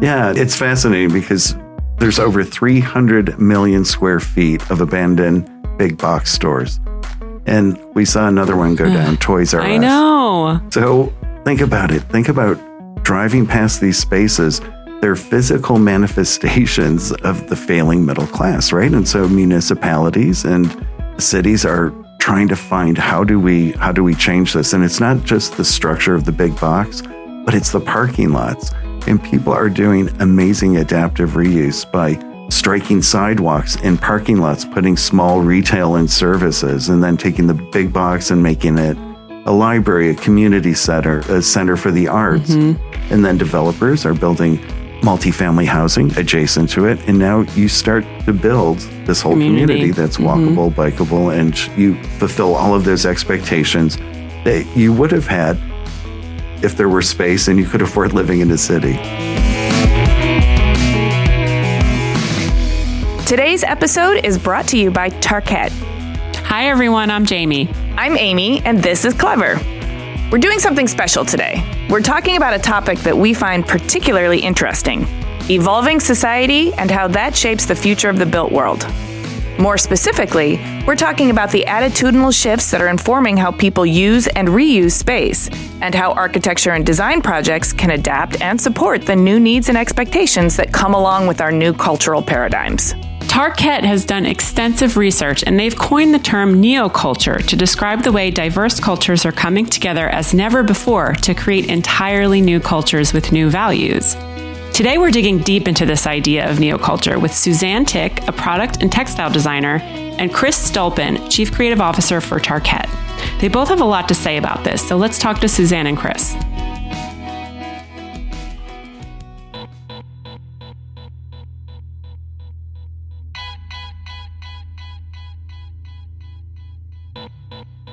Yeah, it's fascinating because there's over 300 million square feet of abandoned big box stores. And we saw another one go down, Toys R Us. I know. So think about it. Think about driving past these spaces. They're physical manifestations of the failing middle class, right? And so municipalities and cities are trying to find how do we how do we change this? And it's not just the structure of the big box, but it's the parking lots. And people are doing amazing adaptive reuse by striking sidewalks and parking lots, putting small retail and services, and then taking the big box and making it a library, a community center, a center for the arts. Mm-hmm. And then developers are building multifamily housing adjacent to it. And now you start to build this whole community, community that's mm-hmm. walkable, mm-hmm. bikeable, and you fulfill all of those expectations that you would have had if there were space and you could afford living in a city. Today's episode is brought to you by Tarkett. Hi, everyone. I'm Jaime. I'm Amy, and this is Clever. We're doing something special today. We're talking about a topic that we find particularly interesting evolving society and how that shapes the future of the built world. More specifically, we're talking about the attitudinal shifts that are informing how people use and reuse space, and how architecture and design projects can adapt and support the new needs and expectations that come along with our new cultural paradigms. Tarkett has done extensive research and they've coined the term neoculture to describe the way diverse cultures are coming together as never before to create entirely new cultures with new values. Today, we're digging deep into this idea of neoculture with Suzanne Tick, a product and textile designer, and Chris Stulpin, Chief Creative Officer for Tarkett. They both have a lot to say about this, so let's talk to Suzanne and Chris.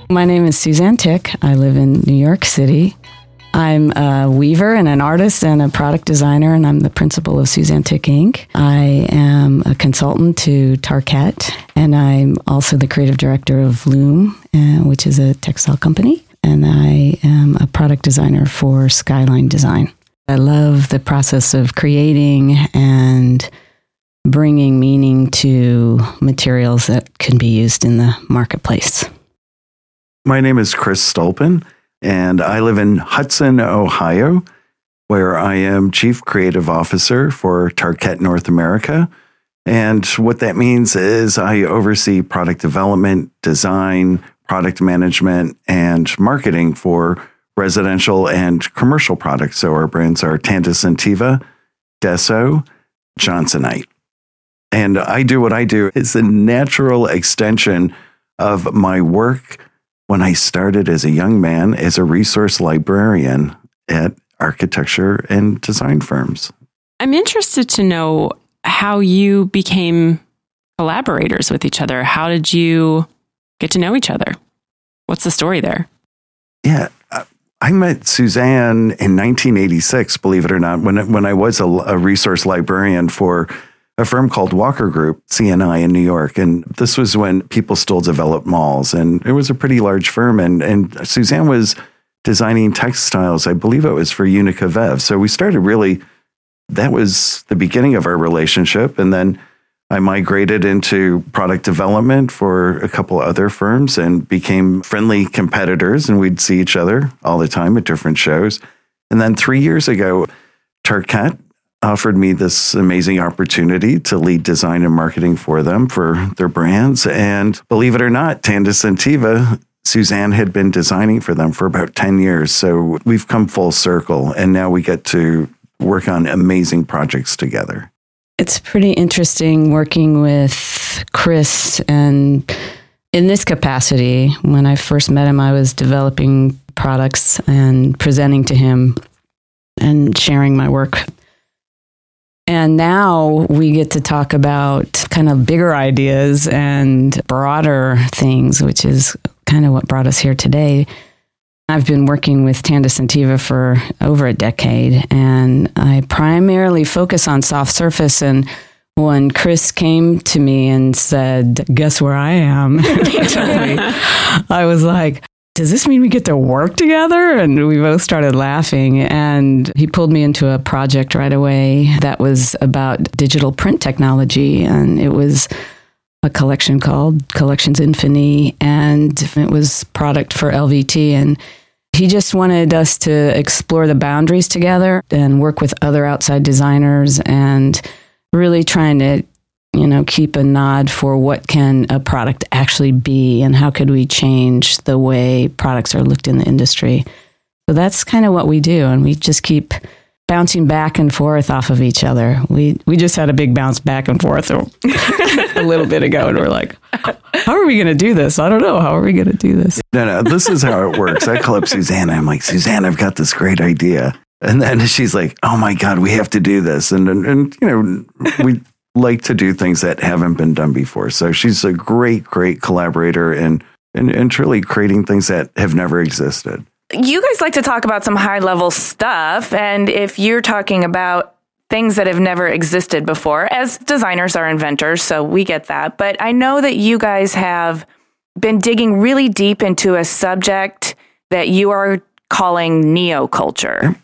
My name is Suzanne Tick. I live in New York City. I'm a weaver and an artist and a product designer, and I'm the principal of Suzanne Tick Inc. I am a consultant to Tarkett, and I'm also the creative director of Luum, uh, which is a textile company, and I am a product designer for Skyline Design. I love the process of creating and bringing meaning to materials that can be used in the marketplace. My name is Chris Stulpin, and I live in Hudson, Ohio, where I am Chief Creative Officer for Tarkett North America. And what that means is I oversee product development, design, product management, and marketing for residential and commercial products. So our brands are Tandus Centiva, Desso, Johnsonite. And I do what I do is a natural extension of my work when I started as a young man as a resource librarian at architecture and design firms. I'm interested to know how you became collaborators with each other. How did you get to know each other? What's the story there? Yeah, uh, I met Suzanne in 1986, believe it or not, when, when I was a, a resource librarian for a firm called Walker Group, CNI in New York. And this was when people still developed malls. And it was a pretty large firm. And, and Suzanne was designing textiles. I believe it was for Unika Vaev. So we started really, that was the beginning of our relationship. And then I migrated into product development for a couple other firms and became friendly competitors. And we'd see each other all the time at different shows. And then three years ago, Tarkett offered me this amazing opportunity to lead design and marketing for them for their brands. And believe it or not, Tandus Centiva, Suzanne had been designing for them for about 10 years. So we've come full circle and now we get to work on amazing projects together. It's pretty interesting working with Chris and in this capacity. When I first met him, I was developing products and presenting to him and sharing my work and now we get to talk about kind of bigger ideas and broader things, which is kind of what brought us here today. I've been working with Tandus Centiva for over a decade, and I primarily focus on soft surface. And when Chris came to me and said, Guess where I am? I was like, does this mean we get to work together? And we both started laughing. And he pulled me into a project right away that was about digital print technology. And it was a collection called Collections Infini. And it was product for LVT. And he just wanted us to explore the boundaries together and work with other outside designers and really trying to you know, keep a nod for what can a product actually be and how could we change the way products are looked in the industry. So that's kind of what we do. And we just keep bouncing back and forth off of each other. We we just had a big bounce back and forth a little bit ago, and we're like, "How are we going to do this? I don't know. How are we going to do this?" No, no. This is how it works. I call up Suzanne. I'm like, Suzanne, I've got this great idea, and then she's like, "Oh my god, we have to do this." And and, and you know, we like to do things that haven't been done before. So she's a great, great collaborator and, and, and truly creating things that have never existed. You guys like to talk about some high level stuff. And if you're talking about things that have never existed before, as designers are inventors, so we get that. But I know that you guys have been digging really deep into a subject that you are calling neoculture.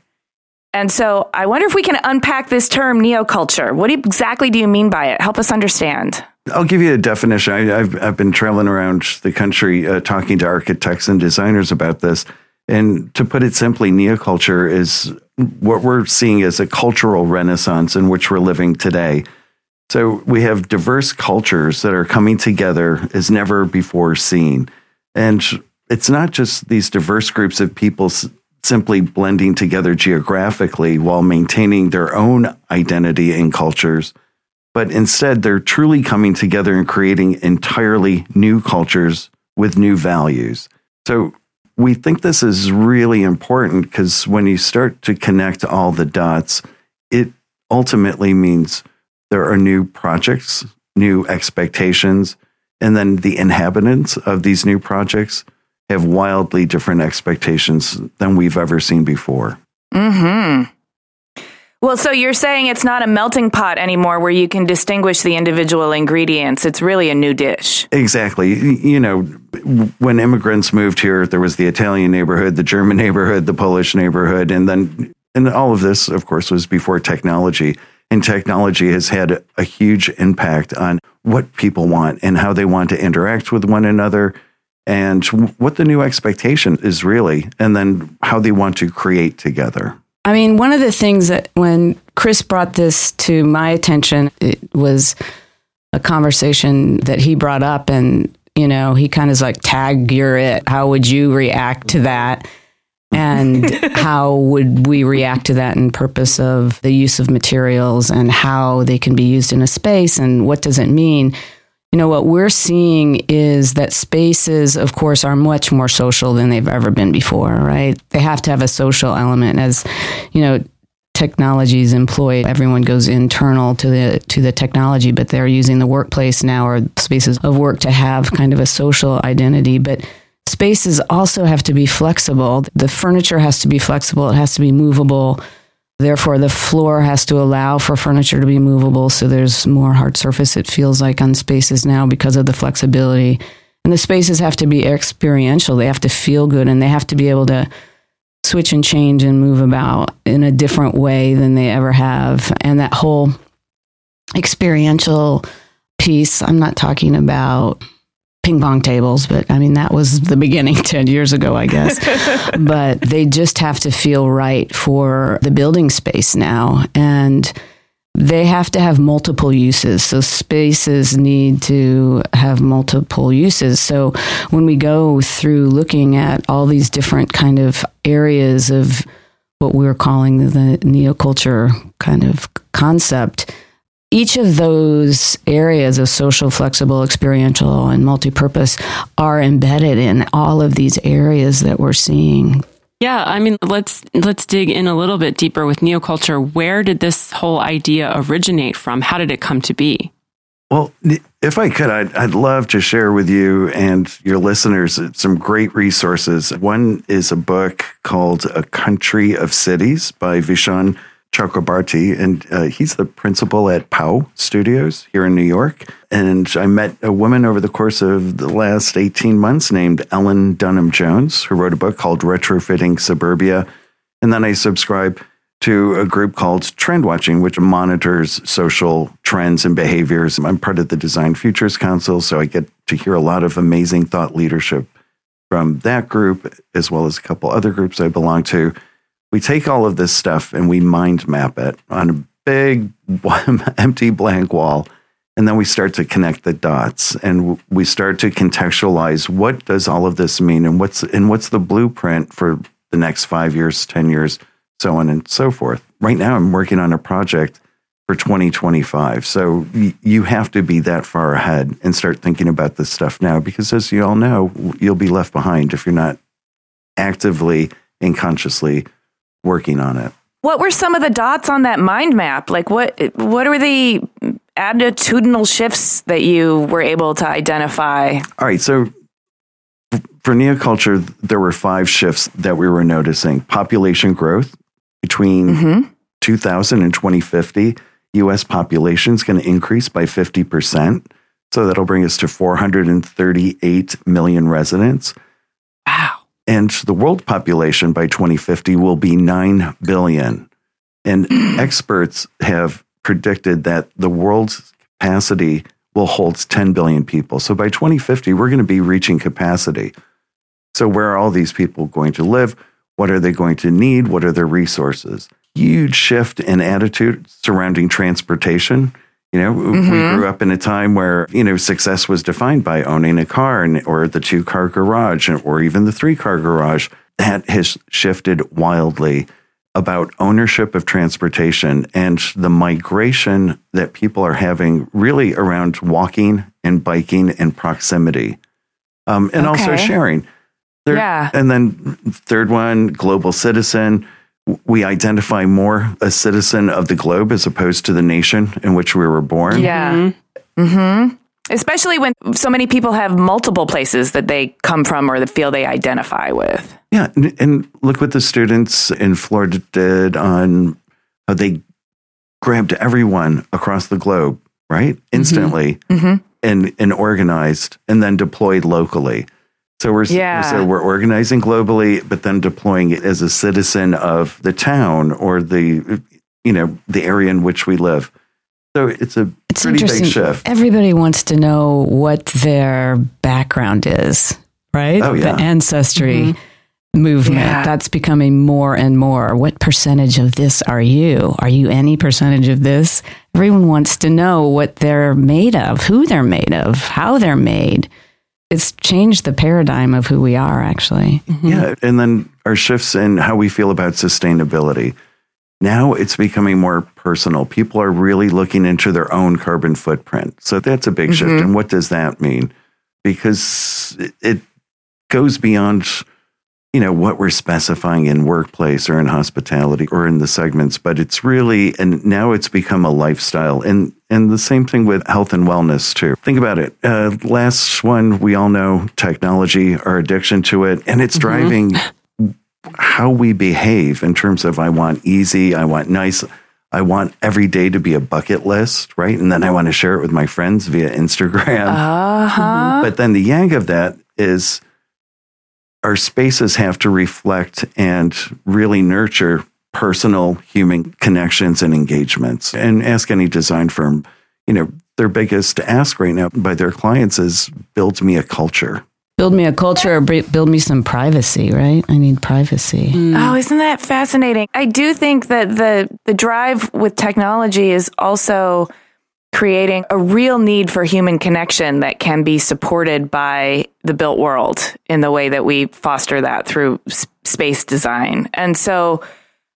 And so I wonder if we can unpack this term neoculture. What exactly do you mean by it? Help us understand. I'll give you a definition. I, have I've been traveling around the country uh, talking to architects and designers about this. And to put it simply, neoculture is what we're seeing as a cultural renaissance in which we're living today. So we have diverse cultures that are coming together as never before seen. And it's not just these diverse groups of people simply blending together geographically while maintaining their own identity and cultures, but instead they're truly coming together and creating entirely new cultures with new values. So we think this is really important because when you start to connect all the dots, it ultimately means there are new projects, new expectations, and then the inhabitants of these new projects have wildly different expectations than we've ever seen before. Hmm. Well, so you're saying it's not a melting pot anymore where you can distinguish the individual ingredients. It's really a new dish. Exactly. You know, when immigrants moved here, there was the Italian neighborhood, the German neighborhood, the Polish neighborhood, and then and all of this, of course, was before technology. And technology has had a huge impact on what people want and how they want to interact with one another and what the new expectation is really, and then how they want to create together. I mean, one of the things that when Chris brought this to my attention, it was a conversation that he brought up, and you know, he kind of is like, "Tag, you're it. How would you react to that?" and how would we react to that in purpose of the use of materials and how they can be used in a space and what does it mean you know, what we're seeing is that spaces, of course, are much more social than they've ever been before, right? They have to have a social element. As, you know, technologies employed everyone goes internal to the to the technology but they're using the workplace now or spaces of work to have kind of a social identity. But spaces also have to be flexible. The furniture has to be flexible. It has to be movable Therefore, the floor has to allow for furniture to be movable, so there's more hard surface, it feels like, on spaces now because of the flexibility. And the spaces have to be experiential, they have to feel good, and they have to be able to switch and change and move about in a different way than they ever have. And that whole experiential piece, I'm not talking about ping pong tables, but I mean, that was the beginning 10 years ago, I guess. but they just have to feel right for the building space now. And they have to have multiple uses. So spaces need to have multiple uses. So when we go through looking at all these different kind of areas of what we're calling the neoculture kind of concept, each of those areas of social, flexible, experiential, and multi-purpose are embedded in all of these areas that we're seeing. Yeah, I mean, let's let's dig in a little bit deeper with neoculture. Where did this whole idea originate from? How did it come to be? Well, if I could, I'd, I'd love to share with you and your listeners some great resources. One is a book called A Country of Cities by Vishaan Chakrabarti, and uh, he's the principal at PAU Studios here in New York. And I met a woman over the course of the last 18 months named Ellen Dunham Jones, who wrote a book called Retrofitting Suburbia. And then I subscribe to a group called Trend Watching, which monitors social trends and behaviors. I'm part of the Design Futures Council, so I get to hear a lot of amazing thought leadership from that group, as well as a couple other groups I belong to. We take all of this stuff and we mind map it on a big, empty, blank wall. And then we start to connect the dots and we start to contextualize what does all of this mean and what's and what's the blueprint for the next five years, 10 years, so on and so forth. Right now, I'm working on a project for 2025. So you have to be that far ahead and start thinking about this stuff now because, as you all know, you'll be left behind if you're not actively and consciously working on it. What were some of the dots on that mind map? Like what what were the attitudinal shifts that you were able to identify? All right, so for neoculture, there were five shifts that we were noticing: population growth between Mm-hmm. 2000 and 2050. U.S. population is going to increase by 50 percent, so that'll bring us to 438 million residents. Wow. And the world population by 2050 will be 9 billion. And experts have predicted that the world's capacity will hold 10 billion people. So by 2050, we're going to be reaching capacity. So, where are all these people going to live? What are they going to need? What are their resources? Huge shift in attitude surrounding transportation. You know, we grew up in a time where, you know, success was defined by owning a car and, or the two car garage or even the three car garage. That has shifted wildly about ownership of transportation and the migration that people are having really around walking and biking and proximity. Um, and also sharing. Third- Yeah. And then third one, global citizen. We identify more a citizen of the globe as opposed to the nation in which we were born. Yeah. Mm-hmm. Especially when so many people have multiple places that they come from or that feel they identify with. Yeah, and, and look what the students in Florida did on how they grabbed everyone across the globe, right? Instantly Mhm. and and organized and then deployed locally. So we're Yeah. so we're organizing globally, but then deploying it as a citizen of the town or the you know the area in which we live. So it's a It's pretty big interesting. shift. Everybody wants to know what their background is, right? Oh, yeah. The ancestry mm-hmm. movement. Yeah. That's becoming more and more. What percentage of this are you? Are you any percentage of this? Everyone wants to know what they're made of, who they're made of, how they're made. It's changed the paradigm of who we are, actually. Mm-hmm. Yeah. And then our shifts in how we feel about sustainability. Now it's becoming more personal. People are really looking into their own carbon footprint. So that's a big shift. Mm-hmm. And what does that mean? Because it- it goes beyond, you know, what we're specifying in workplace or in hospitality or in the segments, but it's really, and now it's become a lifestyle. And, and the same thing with health and wellness too. Think about it. Uh, last one, we all know technology, our addiction to it, and it's driving how we behave in terms of I want easy, I want nice, I want every day to be a bucket list, right? And then I want to share it with my friends via Instagram. Uh huh. But then the yang of that is our spaces have to reflect and really nurture personal human connections and engagements. And ask any design firm, you know, their biggest ask right now by their clients is build me a culture. Build me a culture or build me some privacy, right? I need privacy. Mm. Oh, isn't that fascinating? I do think that the the drive with technology is also creating a real need for human connection that can be supported by the built world in the way that we foster that through space design. And so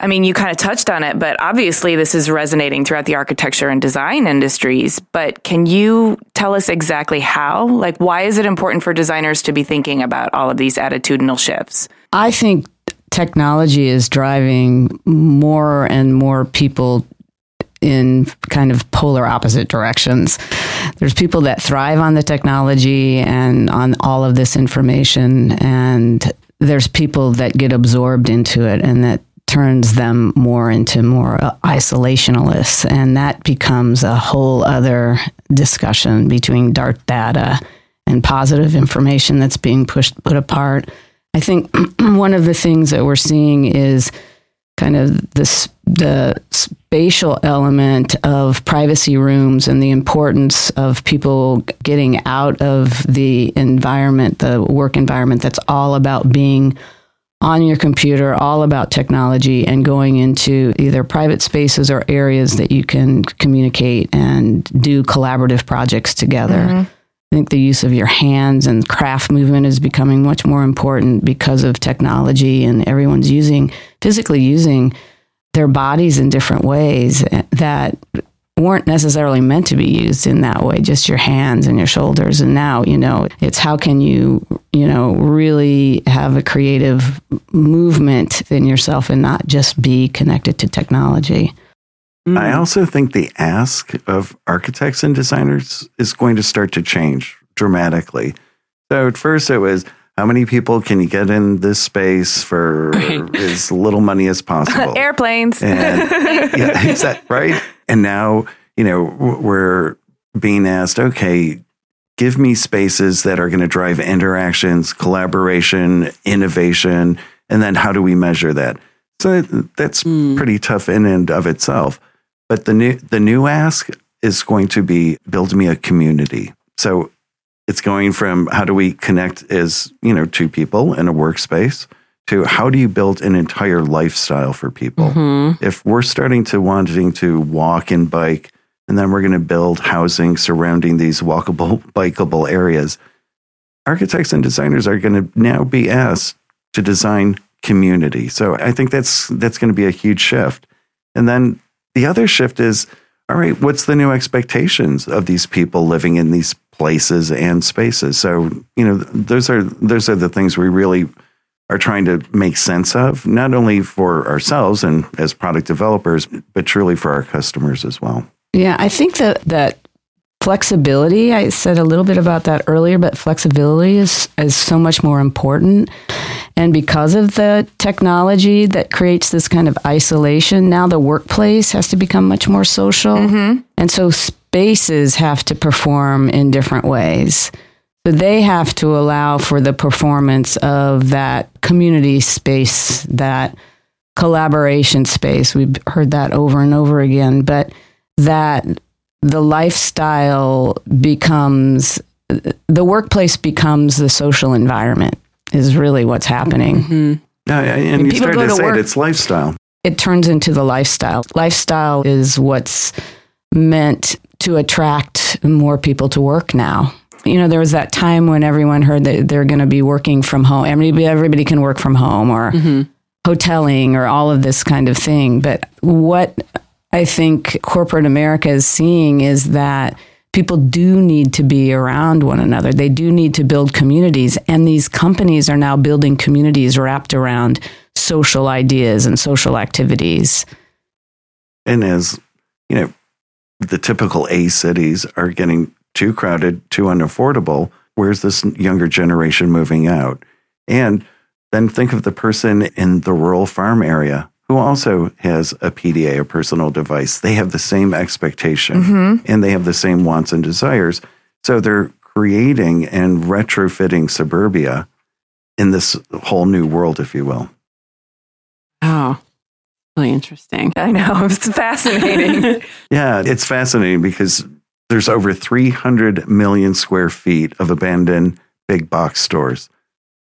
I mean, you kind of touched on it, but obviously this is resonating throughout the architecture and design industries. But can you tell us exactly how? Like, why is it important for designers to be thinking about all of these attitudinal shifts? I think technology is driving more and more people in kind of polar opposite directions. There's people that thrive on the technology and on all of this information, and there's people that get absorbed into it and that turns them more into more isolationalists. And that becomes a whole other discussion between dark data and positive information that's being pushed, put apart. I think one of the things that we're seeing is kind of this the spatial element of privacy rooms and the importance of people getting out of the environment, the work environment that's all about being on your computer, all about technology, and going into either private spaces or areas that you can communicate and do collaborative projects together. Mm-hmm. I think the use of your hands and craft movement is becoming much more important because of technology, and everyone's using physically using their bodies in different ways that weren't necessarily meant to be used in that way just your hands and your shoulders. And now you know it's how can you you know really have a creative movement in yourself and not just be connected to technology mm. i also think the ask of architects and designers is going to start to change dramatically so at first it was how many people can you get in this space for right. as little money as possible? Airplanes. And, yeah, is that right? And now, you know, we're being asked, okay, give me spaces that are going to drive interactions, collaboration, innovation, and then how do we measure that? So that's mm. pretty tough in and of itself. But the new the new ask is going to be build me a community. So it's going from how do we connect as, you know, two people in a workspace to how do you build an entire lifestyle for people? Mm-hmm. If we're starting to wanting to walk and bike, and then we're going to build housing surrounding these walkable, bikeable areas, architects and designers are going to now be asked to design community. So I think that's that's going to be a huge shift. And then the other shift is all right, what's the new expectations of these people living in these places and spaces? So, you know, those are those are the things we really are trying to make sense of, not only for ourselves and as product developers, but truly for our customers as well. Yeah, I think that that flexibility, I said a little bit about that earlier, but flexibility is is so much more important. And because of the technology that creates this kind of isolation, now the workplace has to become much more social. Mm-hmm. And so spaces have to perform in different ways. So they have to allow for the performance of that community space, that collaboration space. We've heard that over and over again, but that the lifestyle becomes the workplace becomes the social environment is really what's happening. Mm-hmm. Yeah, and you started to, to say it, it's lifestyle. It turns into the lifestyle. Lifestyle is what's meant to attract more people to work now. You know, there was that time when everyone heard that they're going to be working from home. Everybody, everybody can work from home or mm-hmm. hoteling or all of this kind of thing. But what I think corporate America is seeing is that people do need to be around one another. They do need to build communities. And these companies are now building communities wrapped around social ideas and social activities. And as, you know, the typical A cities are getting too crowded, too unaffordable, where's this younger generation moving out? And then think of the person in the rural farm area who also has a PDA, a personal device. They have the same expectation mm-hmm. and they have the same wants and desires. So they're creating and retrofitting suburbia in this whole new world, if you will. Oh, really interesting. I know. It's fascinating. yeah, it's fascinating because there's over 300 million square feet of abandoned big box stores.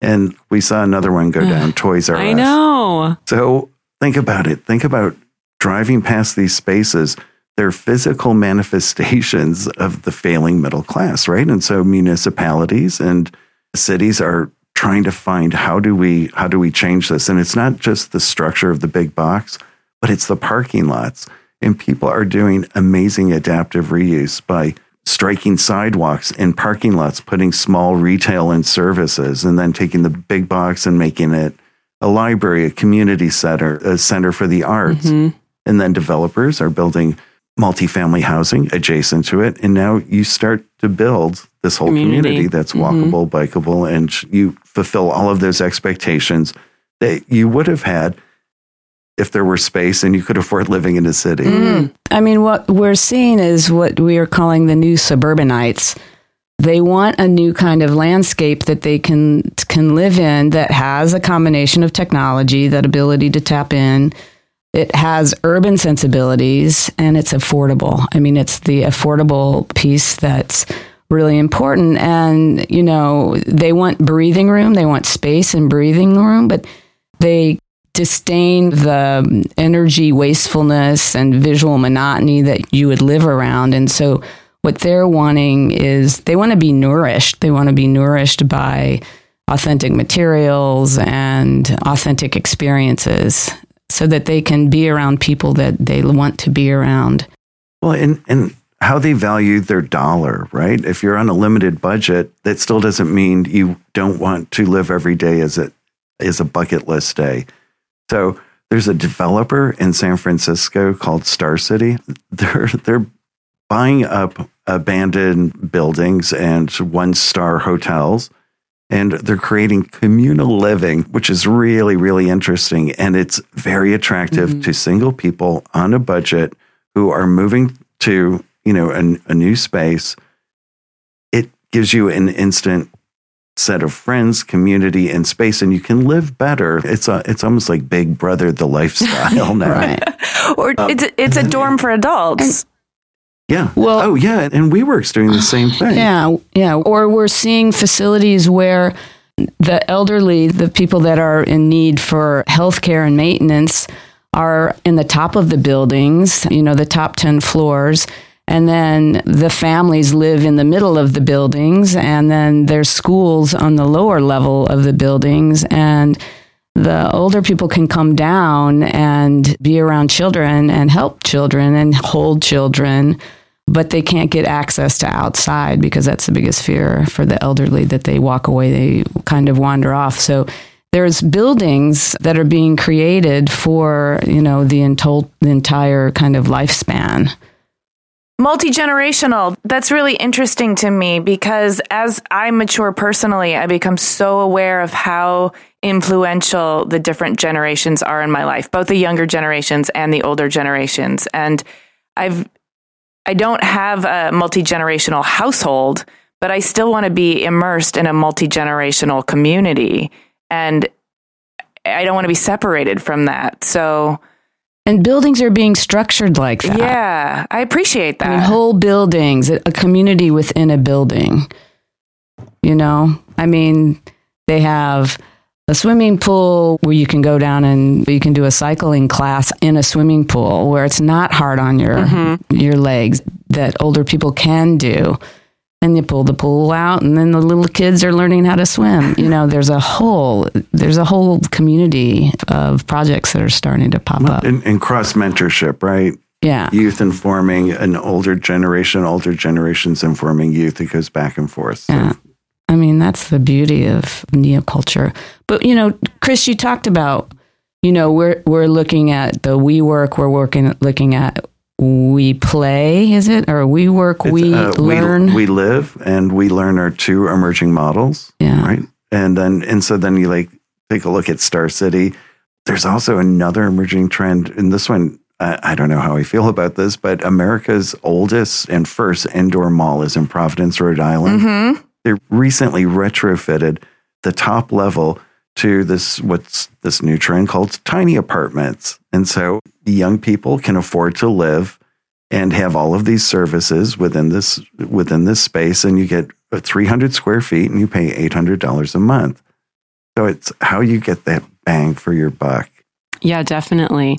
And we saw another one go down, Toys R Us. I know. So Think about it. Think about driving past these spaces. They're physical manifestations of the failing middle class, right? And so municipalities and cities are trying to find how do we how do we change this? And it's not just the structure of the big box, but it's the parking lots. And people are doing amazing adaptive reuse by striking sidewalks in parking lots, putting small retail and services, and then taking the big box and making it a library, a community center, a center for the arts. Mm-hmm. And then developers are building multifamily housing adjacent to it. And now you start to build this whole community, community that's mm-hmm. walkable, mm-hmm. bikeable, and you fulfill all of those expectations that you would have had if there were space and you could afford living in a city. Mm. I mean, what we're seeing is what we are calling the new suburbanites. They want a new kind of landscape that they can can live in that has a combination of technology, that ability to tap in. It has urban sensibilities and it's affordable. I mean, it's the affordable piece that's really important. And, you know, they want breathing room, they want space and breathing room, but they disdain the energy wastefulness and visual monotony that you would live around. And so what they're wanting is they want to be nourished. They want to be nourished by authentic materials and authentic experiences so that they can be around people that they want to be around. Well, and, and how they value their dollar, right? If you're on a limited budget, that still doesn't mean you don't want to live every day as a, as a bucket list day. So there's a developer in San Francisco called Star City. They're, they're buying up abandoned buildings and one star hotels and they're creating communal living, which is really, really interesting. And it's very attractive mm-hmm. to single people on a budget who are moving to, you know, a, a new space. It gives you an instant set of friends, community, and space, and you can live better. It's a, it's almost like Big Brother, the lifestyle now. right. Or um, it's it's a dorm for adults. Yeah. Well, oh yeah, and WeWork's doing the same thing. Yeah, yeah. Or we're seeing facilities where the elderly, the people that are in need for health care and maintenance, are in the top of the buildings. You know, the top ten floors. And then the families live in the middle of the buildings, and then there's schools on the lower level of the buildings. And the older people can come down and be around children and help children and hold children but they can't get access to outside because that's the biggest fear for the elderly that they walk away, they kind of wander off. So there's buildings that are being created for, you know, the, entol- the entire kind of lifespan. Multi generational. That's really interesting to me because as I mature personally, I become so aware of how influential the different generations are in my life, both the younger generations and the older generations. And I've I don't have a multi generational household, but I still want to be immersed in a multi generational community. And I don't want to be separated from that. So, and buildings are being structured like that. Yeah, I appreciate that. I mean, whole buildings, a community within a building. You know, I mean, they have a swimming pool where you can go down and you can do a cycling class in a swimming pool where it's not hard on your mm-hmm. your legs that older people can do. And you pull the pool out and then the little kids are learning how to swim. You know there's a whole there's a whole community of projects that are starting to pop up. And, and cross mentorship right? Yeah. Youth informing an older generation older generations informing youth it goes back and forth. So. yeah I mean, that's the beauty of neoculture. But you know, Chris, you talked about, you know, we're we're looking at the we work, we're working looking at we play, is it? Or we work, it's, we uh, learn. We, we, live and we learn are two emerging models. Yeah. Right. And then and so then you like take a look at Star City. There's also another emerging trend, and this one I don't know how I feel about this, but America's oldest and first indoor mall is in Providence, Rhode Island. Mm-hmm. They recently retrofitted the top level to this what's this new trend called tiny apartments. And so young people can afford to live and have all of these services within this within this space and you get 300 square feet and you pay $800 a month. So it's how you get that bang for your buck. Yeah, definitely.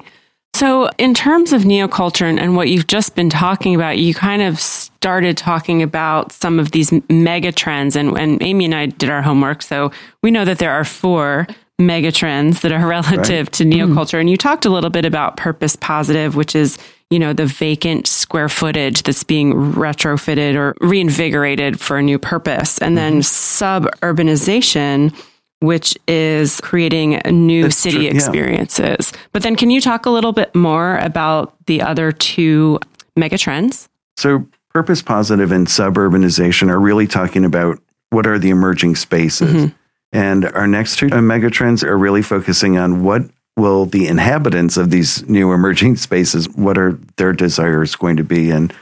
So, in terms of neoculture and, and, what you've just been talking about, you kind of started talking about some of these mega trends. And, and Amy and I did our homework. So, we know that there are four mega trends that are relative right. to neoculture. Mm. And you talked a little bit about purpose positive, which is, you know, the vacant square footage that's being retrofitted or reinvigorated for a new purpose. And then mm-hmm. suburbanization which is creating new That's city true, yeah. experiences. But then, can you talk a little bit more about the other two megatrends? So, purpose positive and suburbanization are really talking about what are the emerging spaces. Mm-hmm. And our next two megatrends are really focusing on what will the inhabitants of these new emerging spaces, what are their desires going to be? And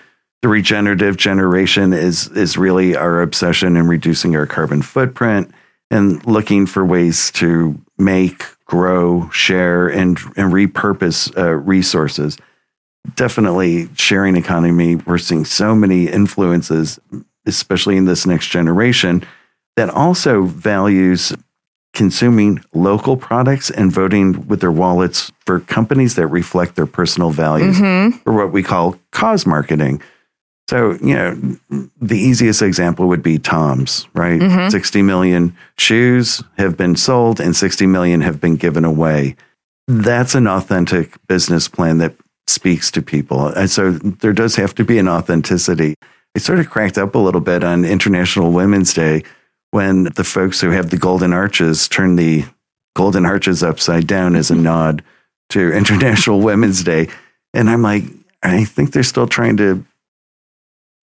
the regenerative generation is is really our obsession in reducing our carbon footprint and looking for ways to make, grow, share, and and repurpose uh, resources. Definitely, sharing economy. We're seeing so many influences, especially in this next generation, that also values consuming local products and voting with their wallets for companies that reflect their personal values, Mm-hmm. or what we call cause marketing. So, you know, the easiest example would be Tom's, right? Mhm. 60 million shoes have been sold and 60 million have been given away. That's an authentic business plan that speaks to people. And so there does have to be an authenticity. I sort of cracked up a little bit on International Women's Day when the folks who have the golden arches turn the golden arches upside down as a nod to International Women's Day. And I'm like, I think they're still trying to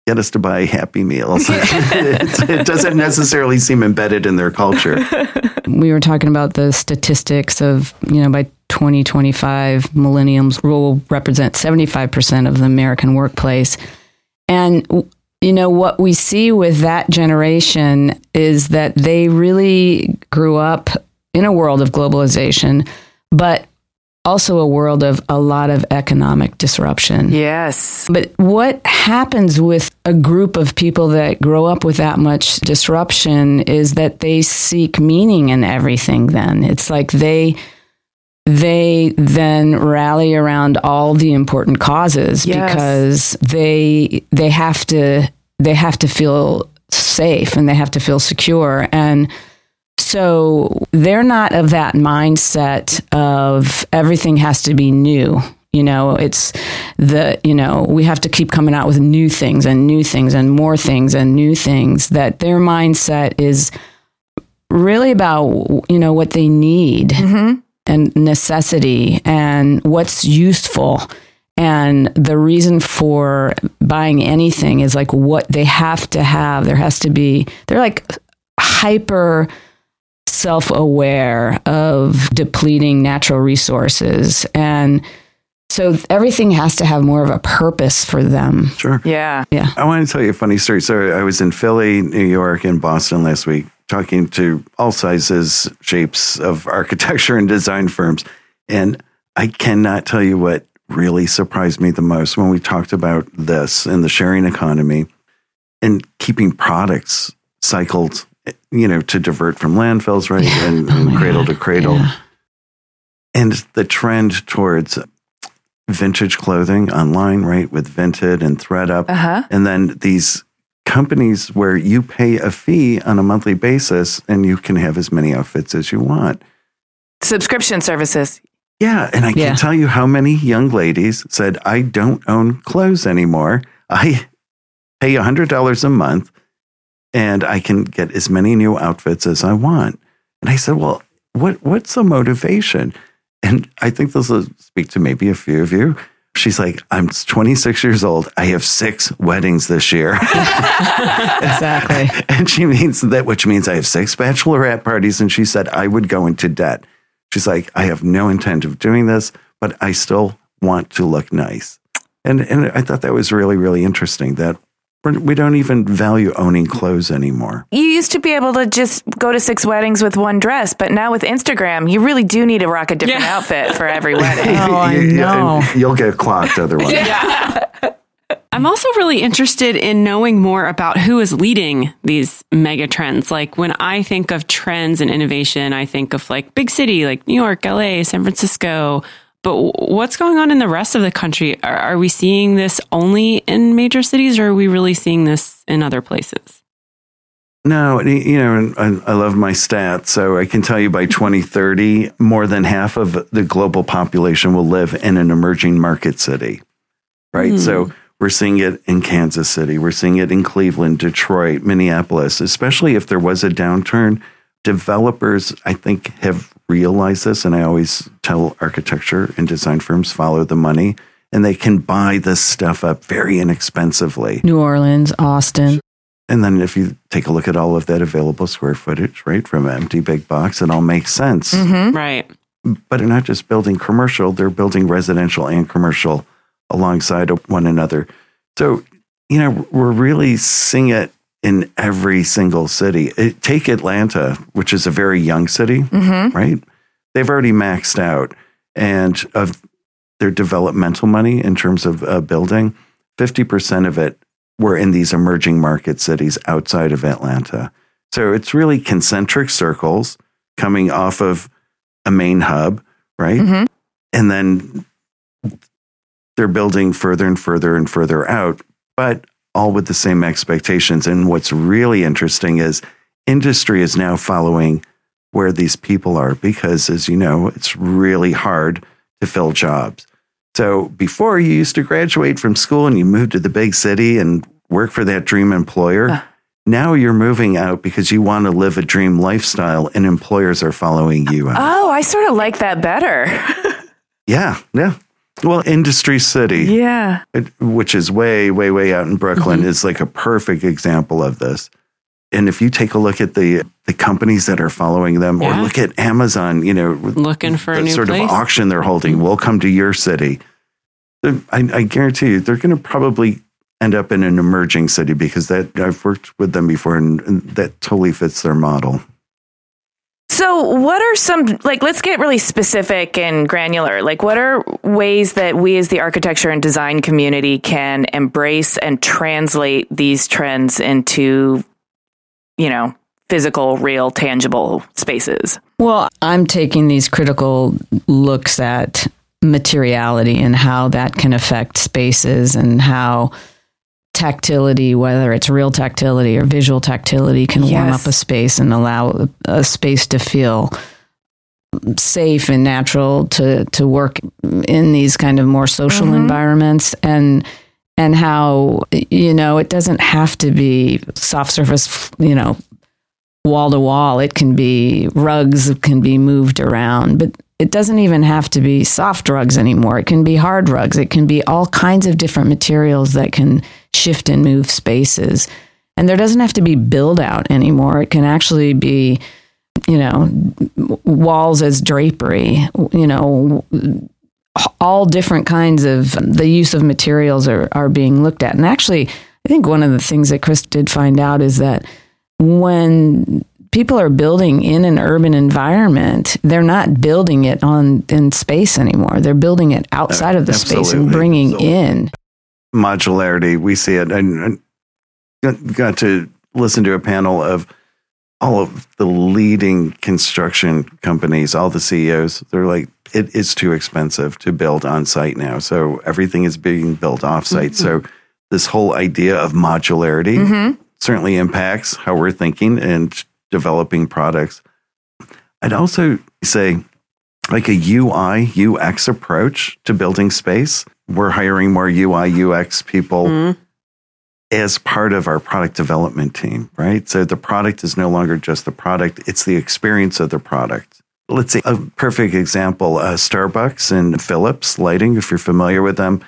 get us to buy Happy Meals. It's- it doesn't necessarily seem embedded in their culture. we were talking about the statistics of, you know, by 2025, millennials will represent 75% of the American workplace. And, you know, what we see with that generation is that they really grew up in a world of globalization, but also a world of a lot of economic disruption. Yes. But what happens with a group of people that grow up with that much disruption is that they seek meaning in everything then. It's like they they then rally around all the important causes Yes. because they they have to they have to feel safe and they have to feel secure and so they're not of that mindset of everything has to be new. You know, it's the, you know, we have to keep coming out with new things and new things and more things and new things. That their mindset is really about, you know, what they need Mm-hmm. and necessity and what's useful. And the reason for buying anything is like what they have to have. There has to be, they're like hyper self aware of depleting natural resources. And so everything has to have more of a purpose for them. Sure. Yeah. Yeah. I want to tell you a funny story. So I was in Philly, New York, and Boston last week talking to all sizes, shapes of architecture and design firms. And I cannot tell you what really surprised me the most when we talked about this and the sharing economy and keeping products cycled, you know, to divert from landfills, right? Yeah. And, Oh and my cradle to cradle. Yeah. And the trend towards vintage clothing online, right? With Vinted and thredUP. Uh huh. And then these companies where you pay a fee on a monthly basis and you can have as many outfits as you want. Subscription services. Yeah. And I Yeah. can't tell you how many young ladies said, I don't own clothes anymore. I pay $100 a month and I can get as many new outfits as I want. And I said, Well, what, what's the motivation? And I think this will speak to maybe a few of you. She's like, I'm 26 years old. I have six weddings this year. Exactly. and she means that, which means I have six bachelorette parties. And she said, I would go into debt. She's like, I have no intent of doing this, but I still want to look nice. And, and I thought that was really, really interesting that we don't even value owning clothes anymore. You used to be able to just go to six weddings with one dress, but now with Instagram, you really do need to rock a different Yeah. outfit for every wedding. Oh, I You- you- know. and You'll get clocked otherwise. Yeah. I'm also really interested in knowing more about who is leading these mega trends. Like when I think of trends and innovation, I think of like big city, like New York, LA, San Francisco. But what's going on in the rest of the country? Are, are we seeing this only in major cities or are we really seeing this in other places? No, you know, and I, love my stats. So I can tell you by 2030, more than half of the global population will live in an emerging market city, right? Hmm. So we're seeing it in Kansas City. We're seeing it in Cleveland, Detroit, Minneapolis, especially if there was a downturn. Developers, I think, have realized this. And I always tell architecture and design firms follow the money and they can buy this stuff up very inexpensively. New Orleans, Austin. And then if you take a look at all of that available square footage, right, from an empty big box, it all makes sense. Mhm. Right. but they're not just building commercial, they're building residential and commercial alongside one another. So, you know, we're really seeing it in every single city. It, take Atlanta, which is a very young city, Mm-hmm. right? They've already maxed out, and of their developmental money in terms of uh, building, fifty percent of it were in these emerging market cities outside of Atlanta. So it's really concentric circles coming off of a main hub, right? Mhm. And then they're building further and further and further out, but all with the same expectations. And what's really interesting is industry is now following where these people are because, as you know, it's really hard to fill jobs. So before you used to graduate from school and you moved to the big city and work for that dream employer. Uh. Now you're moving out because you want to live a dream lifestyle and employers are following you out. Oh, I sort of like that better. yeah, yeah. Well, Industry City, yeah. which is way, way, way out in Brooklyn, Mm-hmm. is like a perfect example of this. And if you take a look at the the companies that are following them, or look at Amazon, you know, Looking for a new sort place. of auction they're holding, we'll come to your city. I, I guarantee you, they're going to probably end up in an emerging city because that I've worked with them before, and, and that totally fits their model. So, what are some, like, let's get really specific and granular. Like, what are ways that we as the architecture and design community can embrace and translate these trends into, you know, physical, real, tangible spaces? Well, I'm taking these critical looks at materiality and how that can affect spaces and how tactility, whether it's real tactility or visual tactility, can warm up a space and allow a space to feel safe and natural to to work in these kind of more social Mhm. environments and and how you know it doesn't have to be soft surface you know wall to wall. It can be rugs that can be moved around, but it doesn't even have to be soft rugs anymore. It can be hard rugs. It can be all kinds of different materials that can shift and move spaces. And there doesn't have to be build out anymore. It can actually be, you know, walls as drapery, you know, all different kinds of the use of materials are, are being looked at. And actually, I think one of the things that Chris did find out is that when people are building in an urban environment, they're not building it on in space anymore. They're building it outside of the space and bringing Absolutely. in. Modularity. We see it. And, got, to listen to a panel of all of the leading construction companies, all the CEOs. They're like, it is too expensive to build on site now. So everything is being built off site. So this whole idea of modularity Mm-hmm. certainly impacts how we're thinking and developing products. I'd also say, like a UI UX approach to building space. We're hiring more UI UX people Mhm. as part of our product development team, right? So the product is no longer just the product, it's the experience of the product. Let's say a perfect example uh, Starbucks and Philips Lighting, if you're familiar with them,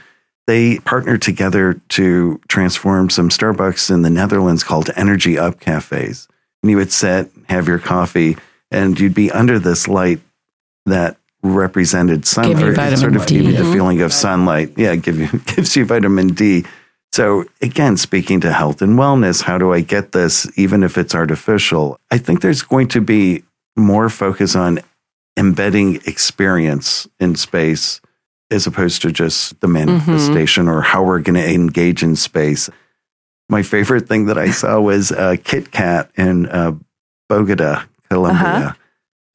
they partnered together to transform some Starbucks in the Netherlands called Energy Up Cafes. And you would sit, have your coffee, and you'd be under this light that represented sun, Give you vitamin sort of gave you the feeling of sunlight. Yeah, give you gives you vitamin D. So again, speaking to health and wellness, how do I get this, even if it's artificial? I think there's going to be more focus on embedding experience in space as opposed to just the manifestation or how we're going to engage in space. My favorite thing that I saw was uh, Kit Kat in uh, Bogota, Colombia. Uh-huh.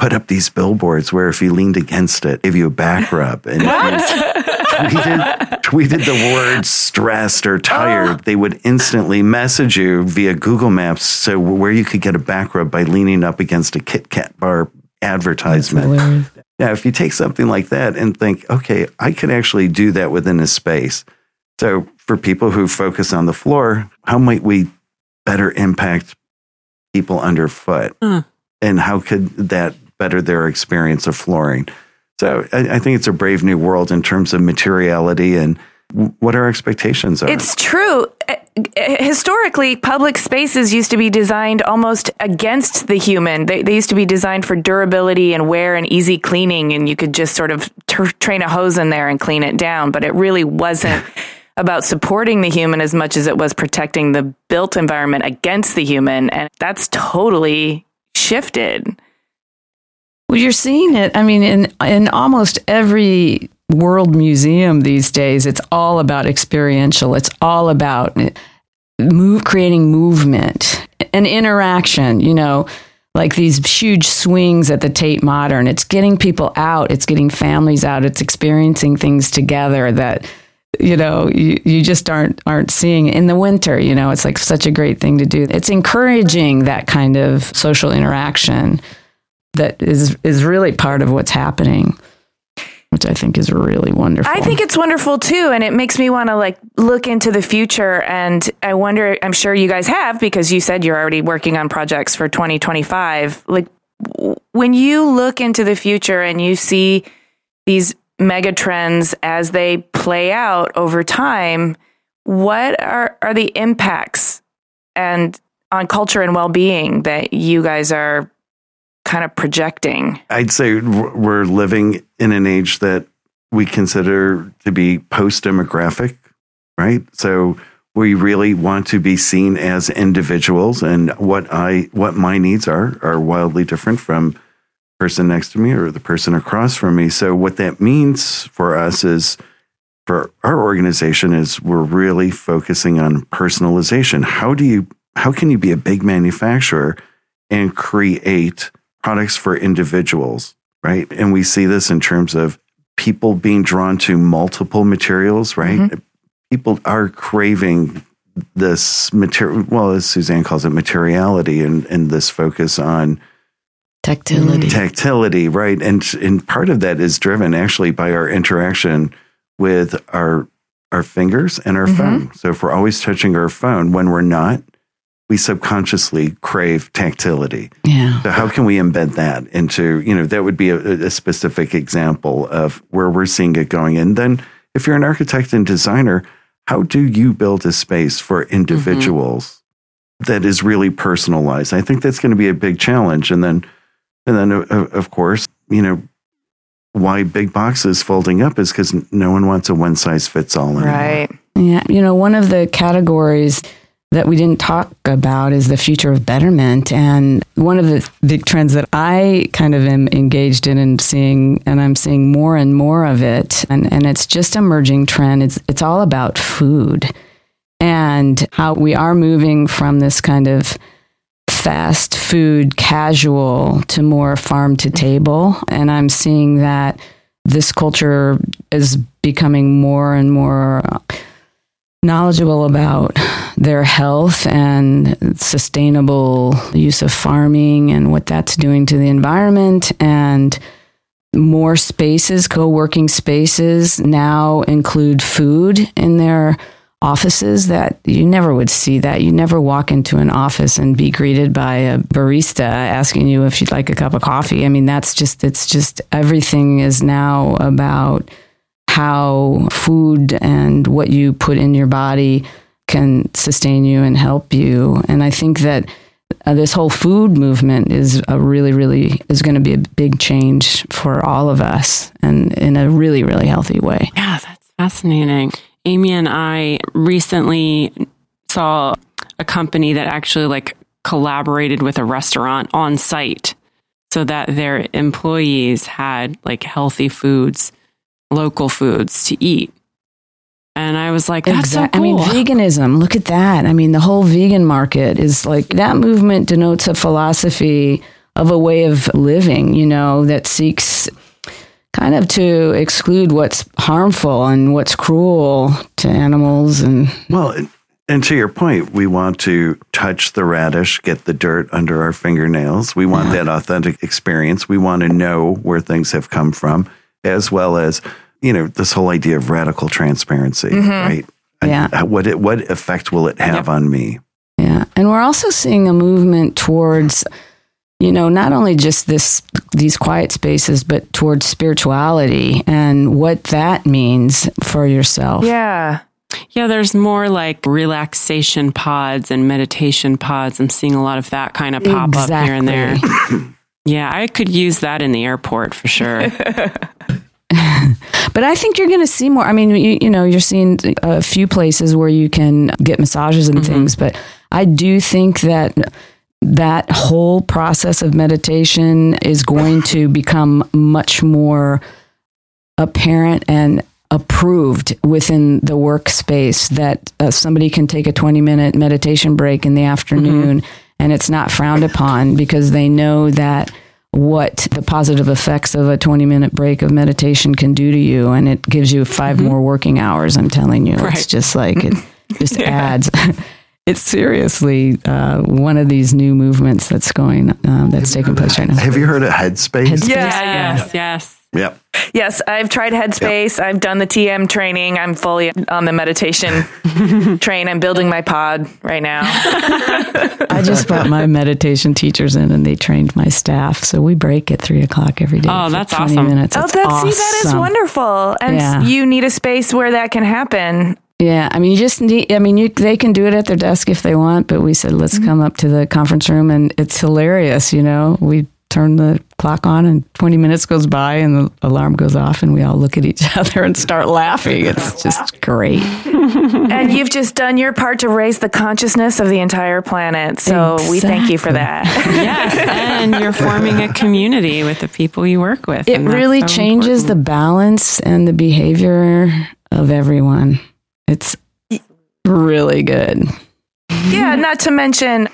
Put up these billboards where if you leaned against it, give you a back rub. And tweeted, tweeted the word stressed or tired, they would instantly message you via Google Maps. So where you could get a back rub by leaning up against a Kit Kat bar advertisement. Now, if you take something like that and think, okay, I could actually do that within a space. So for people who focus on the floor, how might we better impact people underfoot? Hmm. And how could that better their experience of flooring? So I, I think it's a brave new world in terms of materiality and w- what our expectations are. It's true. Eh, eh, historically, public spaces used to be designed almost against the human. They, they used to be designed for durability and wear and easy cleaning, and you could just sort of t- train a hose in there and clean it down. But it really wasn't about supporting the human as much as it was protecting the built environment against the human. And that's totally shifted. Well, you're seeing it. I mean, in in almost every world museum these days, it's all about experiential. It's all about eh, move, creating movement and interaction. You know, like these huge swings at the Tate Modern. It's getting people out. It's getting families out. It's experiencing things together that you know you, you just aren't aren't seeing in the winter you know it's like such a great thing to do it's encouraging that kind of social interaction that is is really part of what's happening which I think is really wonderful. I think it's wonderful too. And it makes me want to like look into the future. And I wonder, I'm sure you guys have because you said you're already working on projects for 2025. Like when you look into the future and you see these mega trends as they play out over time, what are, are the impacts and on culture and well-being that you guys are kind of projecting? I'd say we're living in an age that we consider to be post demographic, right? So we really want to be seen as individuals and what I what my needs are are wildly different from person next to me or the person across from me. So what that means for us is for our organization is we're really focusing on personalization. How do you how can you be a big manufacturer and create products for individuals, right? And we see this in terms of people being drawn to multiple materials, right? Mm-hmm. People are craving this material, well, as Suzanne calls it, materiality and, and this focus on tactility. Tactility, right? And, and part of that is driven actually by our interaction with our our fingers and our mm-hmm. phone. So if we're always touching our phone when we're not, we subconsciously crave tactility. Yeah. So how can we embed that into, you know, that would be a, a specific example of where we're seeing it going. And then if you're an architect and designer, how do you build a space for individuals mm-hmm. that is really personalized? I think that's going to be a big challenge. And then, and then uh, of course, you know, why big boxes folding up is because no one wants a one size fits all anymore. Right. Yeah. You know, one of the categories that we didn't talk about is the future of betterment. And one of the big trends that I kind of am engaged in and seeing, and I'm seeing more and more of it, and, and it's just emerging trend. It's, it's all about food and how we are moving from this kind of fast food casual to more farm to table. And I'm seeing that this culture is becoming more and more knowledgeable about their health and sustainable use of farming and what that's doing to the environment. And more spaces co-working spaces now include food in their offices that you never would see that. You never walk into an office and be greeted by a barista asking you if you'd like a cup of coffee. I mean that's just it's just everything is now about how food and what you put in your body can sustain you and help you. And I think that uh, this whole food movement is a really, really is going to be a big change for all of us, and in a really, really healthy way. Yeah, that's fascinating. Amy and I recently saw a company that actually like collaborated with a restaurant on site so that their employees had like healthy foods local foods to eat. And I was like, that's exactly. so cool. I mean, veganism, look at that. I mean, the whole vegan market is like that movement denotes a philosophy of a way of living, you know, that seeks kind of to exclude what's harmful and what's cruel to animals and well and to your point we want to touch the radish get the dirt under our fingernails we want yeah. that authentic experience we want to know where things have come from as well as you know this whole idea of radical transparency, mm-hmm. right? Yeah. what it, what effect will it have yep. on me? Yeah, and we're also seeing a movement towards you know not only just this these quiet spaces but towards spirituality and what that means for yourself yeah Yeah, there's more like relaxation pods and meditation pods. I'm seeing a lot of that kind of pop exactly. up here and there. yeah, I could use that in the airport for sure. but I think you're going to see more. I mean, you, you, know, you're seeing a few places where you can get massages and mm-hmm. things, but I do think that that whole process of meditation is going to become much more apparent and approved within the workspace that uh, somebody can take a 20 minute meditation break in the afternoon mm-hmm. and it's not frowned upon because they know that what the positive effects of a 20 minute break of meditation can do to you and it gives you 5 mm-hmm. more working hours i'm telling you right. it's just like it just yeah. adds it's seriously uh, one of these new movements that's going um, that's taking place right now have you heard of headspace, headspace? yes yes Yep. Yes, I've tried Headspace. Yep. I've done the TM training. I'm fully on the meditation train. I'm building my pod right now. I just brought my meditation teachers in and they trained my staff. So we break at three o'clock every day. Oh, that's awesome. Minutes. Oh, that's, awesome. see, that is wonderful. And yeah. you need a space where that can happen. Yeah, I mean, you just need. I mean, you, they can do it at their desk if they want, but we said let's mm-hmm. come up to the conference room, and it's hilarious. You know, we turn the clock on and 20 minutes goes by and the alarm goes off and we all look at each other and start laughing. It's just great. and you've just done your part to raise the consciousness of the entire planet. So exactly. we thank you for that. yes. And you're forming a community with the people you work with. It really so changes important. the balance and the behavior of everyone. It's really good. Yeah, not to mention it,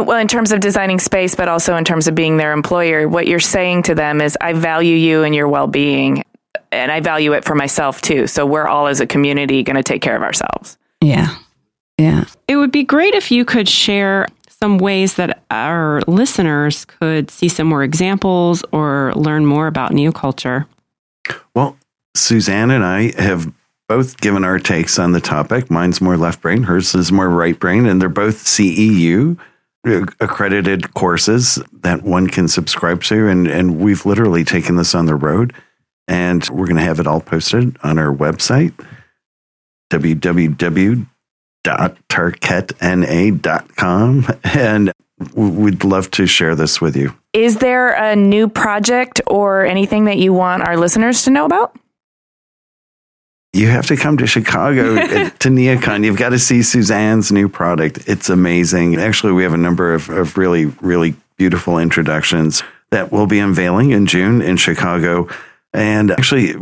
well, in terms of designing space, but also in terms of being their employer, what you're saying to them is, I value you and your well being, and I value it for myself too. So we're all as a community going to take care of ourselves. Yeah. Yeah. It would be great if you could share some ways that our listeners could see some more examples or learn more about neoculture. Well, Suzanne and I have both given our takes on the topic. Mine's more left brain, hers is more right brain, and they're both CEU accredited courses that one can subscribe to. And, and we've literally taken this on the road. And we're going to have it all posted on our website, www.tarkettna.com. And we'd love to share this with you. Is there a new project or anything that you want our listeners to know about? You have to come to Chicago to Neocon. You've got to see Suzanne's new product. It's amazing. Actually, we have a number of, of really, really beautiful introductions that we'll be unveiling in June in Chicago. And actually,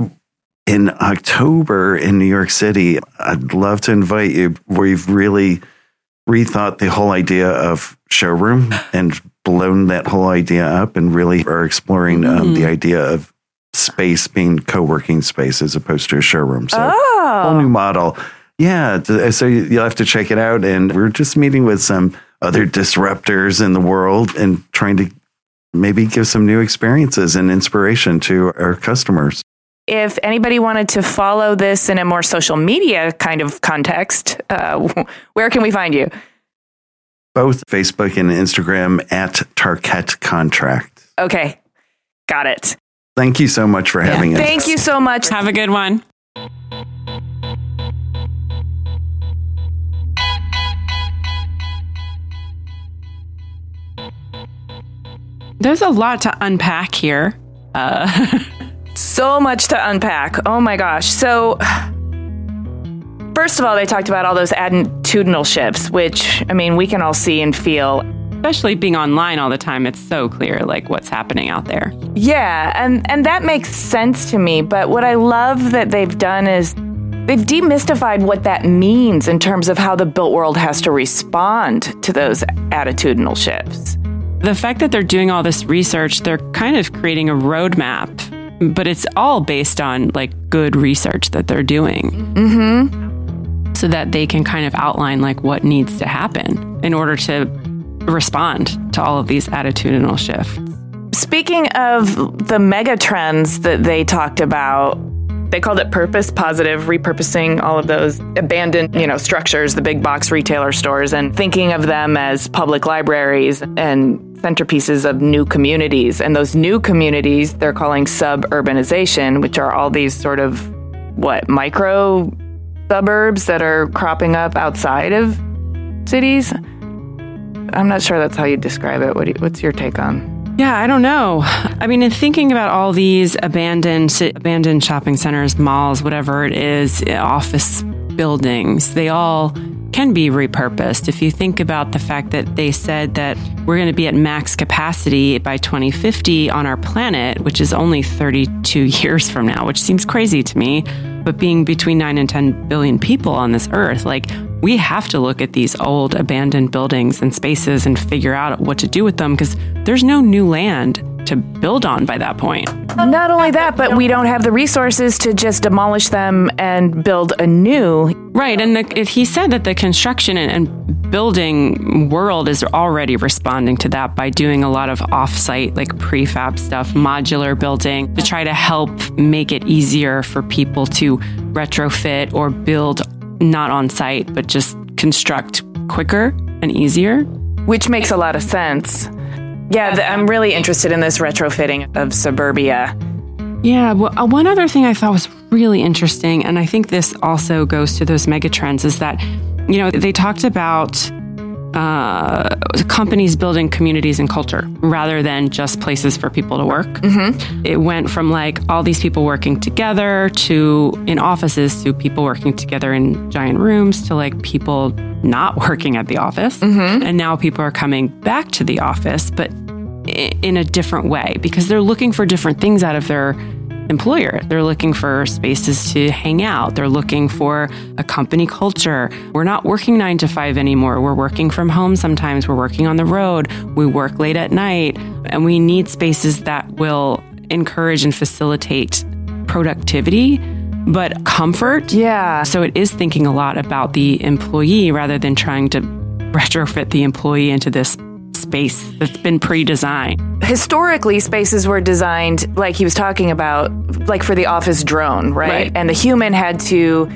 in October in New York City, I'd love to invite you. We've really rethought the whole idea of showroom and blown that whole idea up and really are exploring um, mm. the idea of space being co-working space as opposed to a showroom. So oh. whole new model. Yeah. So you'll have to check it out. And we're just meeting with some other disruptors in the world and trying to maybe give some new experiences and inspiration to our customers. If anybody wanted to follow this in a more social media kind of context, uh, where can we find you? Both Facebook and Instagram at Tarkett Contract. Okay, got it. Thank you so much for having yeah. us. Thank you so much. Have a good one. There's a lot to unpack here. Uh. so much to unpack. Oh my gosh. So, first of all, they talked about all those attitudinal shifts, which, I mean, we can all see and feel especially being online all the time, it's so clear like what's happening out there. Yeah, and and that makes sense to me, but what I love that they've done is they've demystified what that means in terms of how the built world has to respond to those attitudinal shifts. The fact that they're doing all this research, they're kind of creating a roadmap, but it's all based on like good research that they're doing. hmm So that they can kind of outline like what needs to happen in order to respond to all of these attitudinal shifts. Speaking of the mega trends that they talked about, they called it purpose positive, repurposing all of those abandoned, you know, structures, the big box retailer stores, and thinking of them as public libraries and centerpieces of new communities. And those new communities they're calling suburbanization, which are all these sort of what micro suburbs that are cropping up outside of cities. I'm not sure that's how you describe it. What you, what's your take on? Yeah, I don't know. I mean, in thinking about all these abandoned abandoned shopping centers, malls, whatever it is, office buildings, they all can be repurposed. If you think about the fact that they said that we're going to be at max capacity by 2050 on our planet, which is only 32 years from now, which seems crazy to me, but being between 9 and 10 billion people on this earth, like we have to look at these old abandoned buildings and spaces and figure out what to do with them because there's no new land to build on by that point. Not only that, but we don't have the resources to just demolish them and build a new. Right. And the, he said that the construction and building world is already responding to that by doing a lot of offsite, like prefab stuff, modular building to try to help make it easier for people to retrofit or build not on site, but just construct quicker and easier. Which makes a lot of sense. Yeah, the, I'm really interested in this retrofitting of suburbia. Yeah, well, uh, one other thing I thought was really interesting, and I think this also goes to those megatrends, is that, you know, they talked about uh, companies building communities and culture rather than just places for people to work. Mm-hmm. It went from like all these people working together to in offices to people working together in giant rooms to like people not working at the office. Mm-hmm. And now people are coming back to the office, but in a different way because they're looking for different things out of their employer. They're looking for spaces to hang out. They're looking for a company culture. We're not working nine to five anymore. We're working from home sometimes. We're working on the road. We work late at night. And we need spaces that will encourage and facilitate productivity. But comfort. Yeah. So it is thinking a lot about the employee rather than trying to retrofit the employee into this space that's been pre-designed. Historically, spaces were designed like he was talking about, like for the office drone, right? right. And the human had to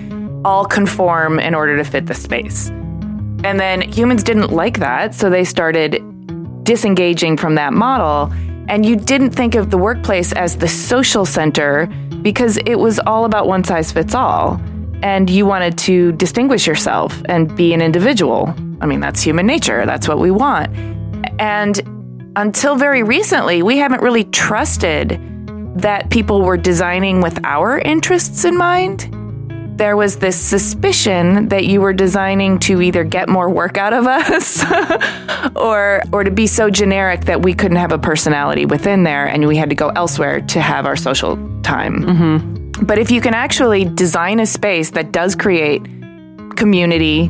all conform in order to fit the space. And then humans didn't like that, so they started disengaging from that model. And you didn't think of the workplace as the social center because it was all about one size fits all. And you wanted to distinguish yourself and be an individual. I mean, that's human nature. That's what we want. And until very recently, we haven't really trusted that people were designing with our interests in mind. There was this suspicion that you were designing to either get more work out of us or or to be so generic that we couldn't have a personality within there and we had to go elsewhere to have our social time. Mm-hmm. But if you can actually design a space that does create community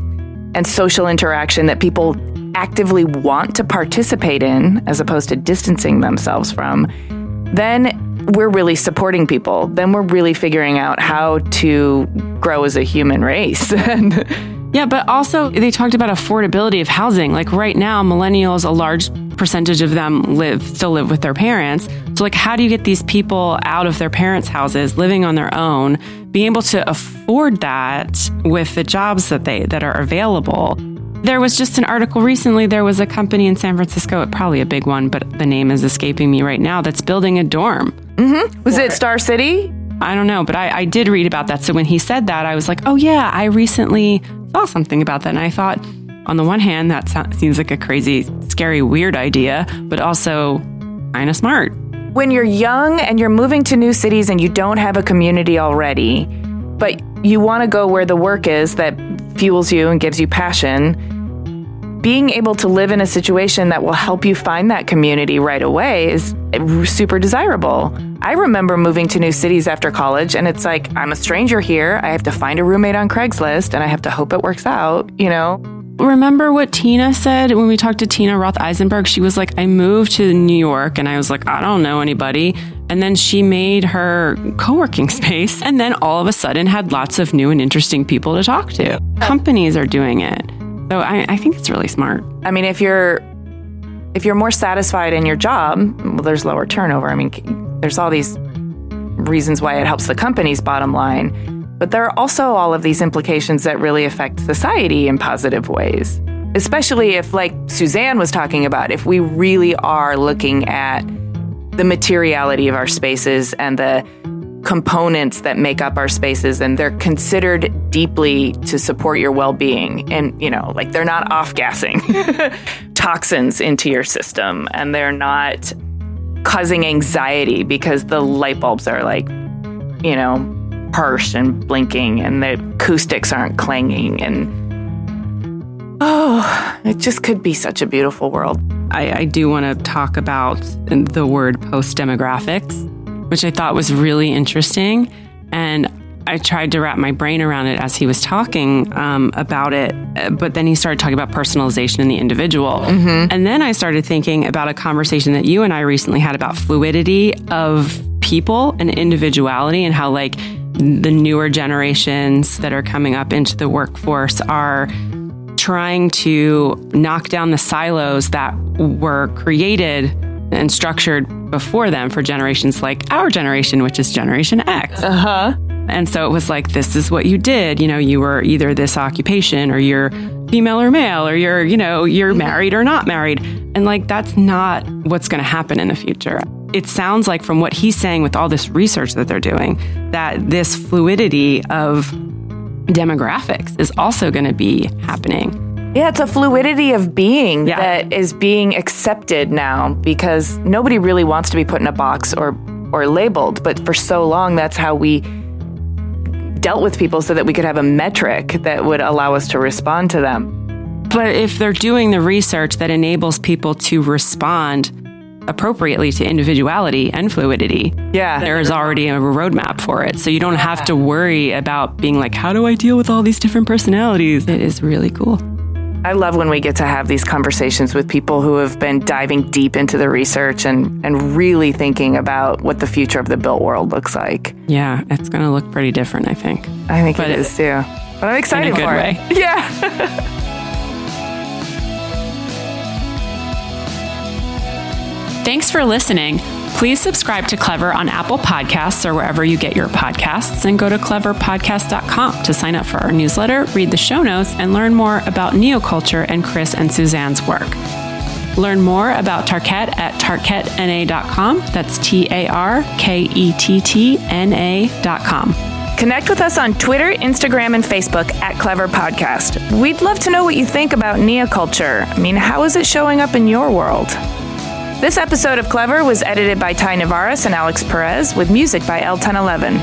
and social interaction that people actively want to participate in, as opposed to distancing themselves from, then we're really supporting people. Then we're really figuring out how to grow as a human race. yeah, but also they talked about affordability of housing. Like right now, millennials, a large percentage of them live still live with their parents. So like how do you get these people out of their parents' houses, living on their own, being able to afford that with the jobs that they that are available? There was just an article recently. There was a company in San Francisco, probably a big one, but the name is escaping me right now, that's building a dorm. Mm-hmm. Was it Starcity? I don't know, but I, I did read about that. So when he said that, I was like, oh, yeah, I recently saw something about that. And I thought, on the one hand, that so- seems like a crazy, scary, weird idea, but also kind of smart. When you're young and you're moving to new cities and you don't have a community already, but you want to go where the work is that fuels you and gives you passion, being able to live in a situation that will help you find that community right away is super desirable. I remember moving to new cities after college, and it's like, I'm a stranger here. I have to find a roommate on Craigslist, and I have to hope it works out, you know? Remember what Tina said when we talked to Tina Roth Eisenberg? She was like, I moved to New York, and I was like, I don't know anybody. And then she made her co working space, and then all of a sudden had lots of new and interesting people to talk to. Companies are doing it. So I, I think it's really smart. I mean, if you're if you're more satisfied in your job, well, there's lower turnover. I mean, there's all these reasons why it helps the company's bottom line. But there are also all of these implications that really affect society in positive ways. Especially if, like Suzanne was talking about, if we really are looking at the materiality of our spaces and the components that make up our spaces and they're considered deeply to support your well-being. And you know like they're not off-gassing toxins into your system and they're not causing anxiety because the light bulbs are like you know harsh and blinking and the acoustics aren't clanging and oh it just could be such a beautiful world. I, I do want to talk about the word post demographics, which I thought was really interesting. And I tried to wrap my brain around it as he was talking um, about it, but then he started talking about personalization in the individual. Mm-hmm. And then I started thinking about a conversation that you and I recently had about fluidity of people and individuality and how, like, the newer generations that are coming up into the workforce are trying to knock down the silos that were created and structured before them for generations like our generation, which is Generation X. Uh huh. And so it was like, this is what you did. You know, you were either this occupation or you're female or male or you're, you know, you're married or not married. And like, that's not what's going to happen in the future. It sounds like from what he's saying with all this research that they're doing, that this fluidity of demographics is also going to be happening. Yeah, it's a fluidity of being Yeah. that is being accepted now because nobody really wants to be put in a box or or labeled, but for so long that's how we dealt with people so that we could have a metric that would allow us to respond to them. But if they're doing the research that enables people to respond appropriately to individuality and fluidity, Yeah. there is already a roadmap for it. So you don't have to worry about being like, how do I deal with all these different personalities? It is really cool. I love when we get to have these conversations with people who have been diving deep into the research and, and really thinking about what the future of the built world looks like. Yeah, it's going to look pretty different, I think. I think But it is too. But I'm excited for way. it. Yeah. Thanks for listening. Please subscribe to Clever on Apple Podcasts or wherever you get your podcasts, and go to cleverpodcast.com to sign up for our newsletter, read the show notes, and learn more about neoculture and Chris and Suzanne's work. Learn more about Tarkett at tarkettna.com. That's T A R K E T T N A.com. Connect with us on Twitter, Instagram, and Facebook at Clever Podcast. We'd love to know what you think about neoculture. I mean, how is it showing up in your world? This episode of Clever was edited by Ty Navaris and Alex Perez with music by El Ten Eleven.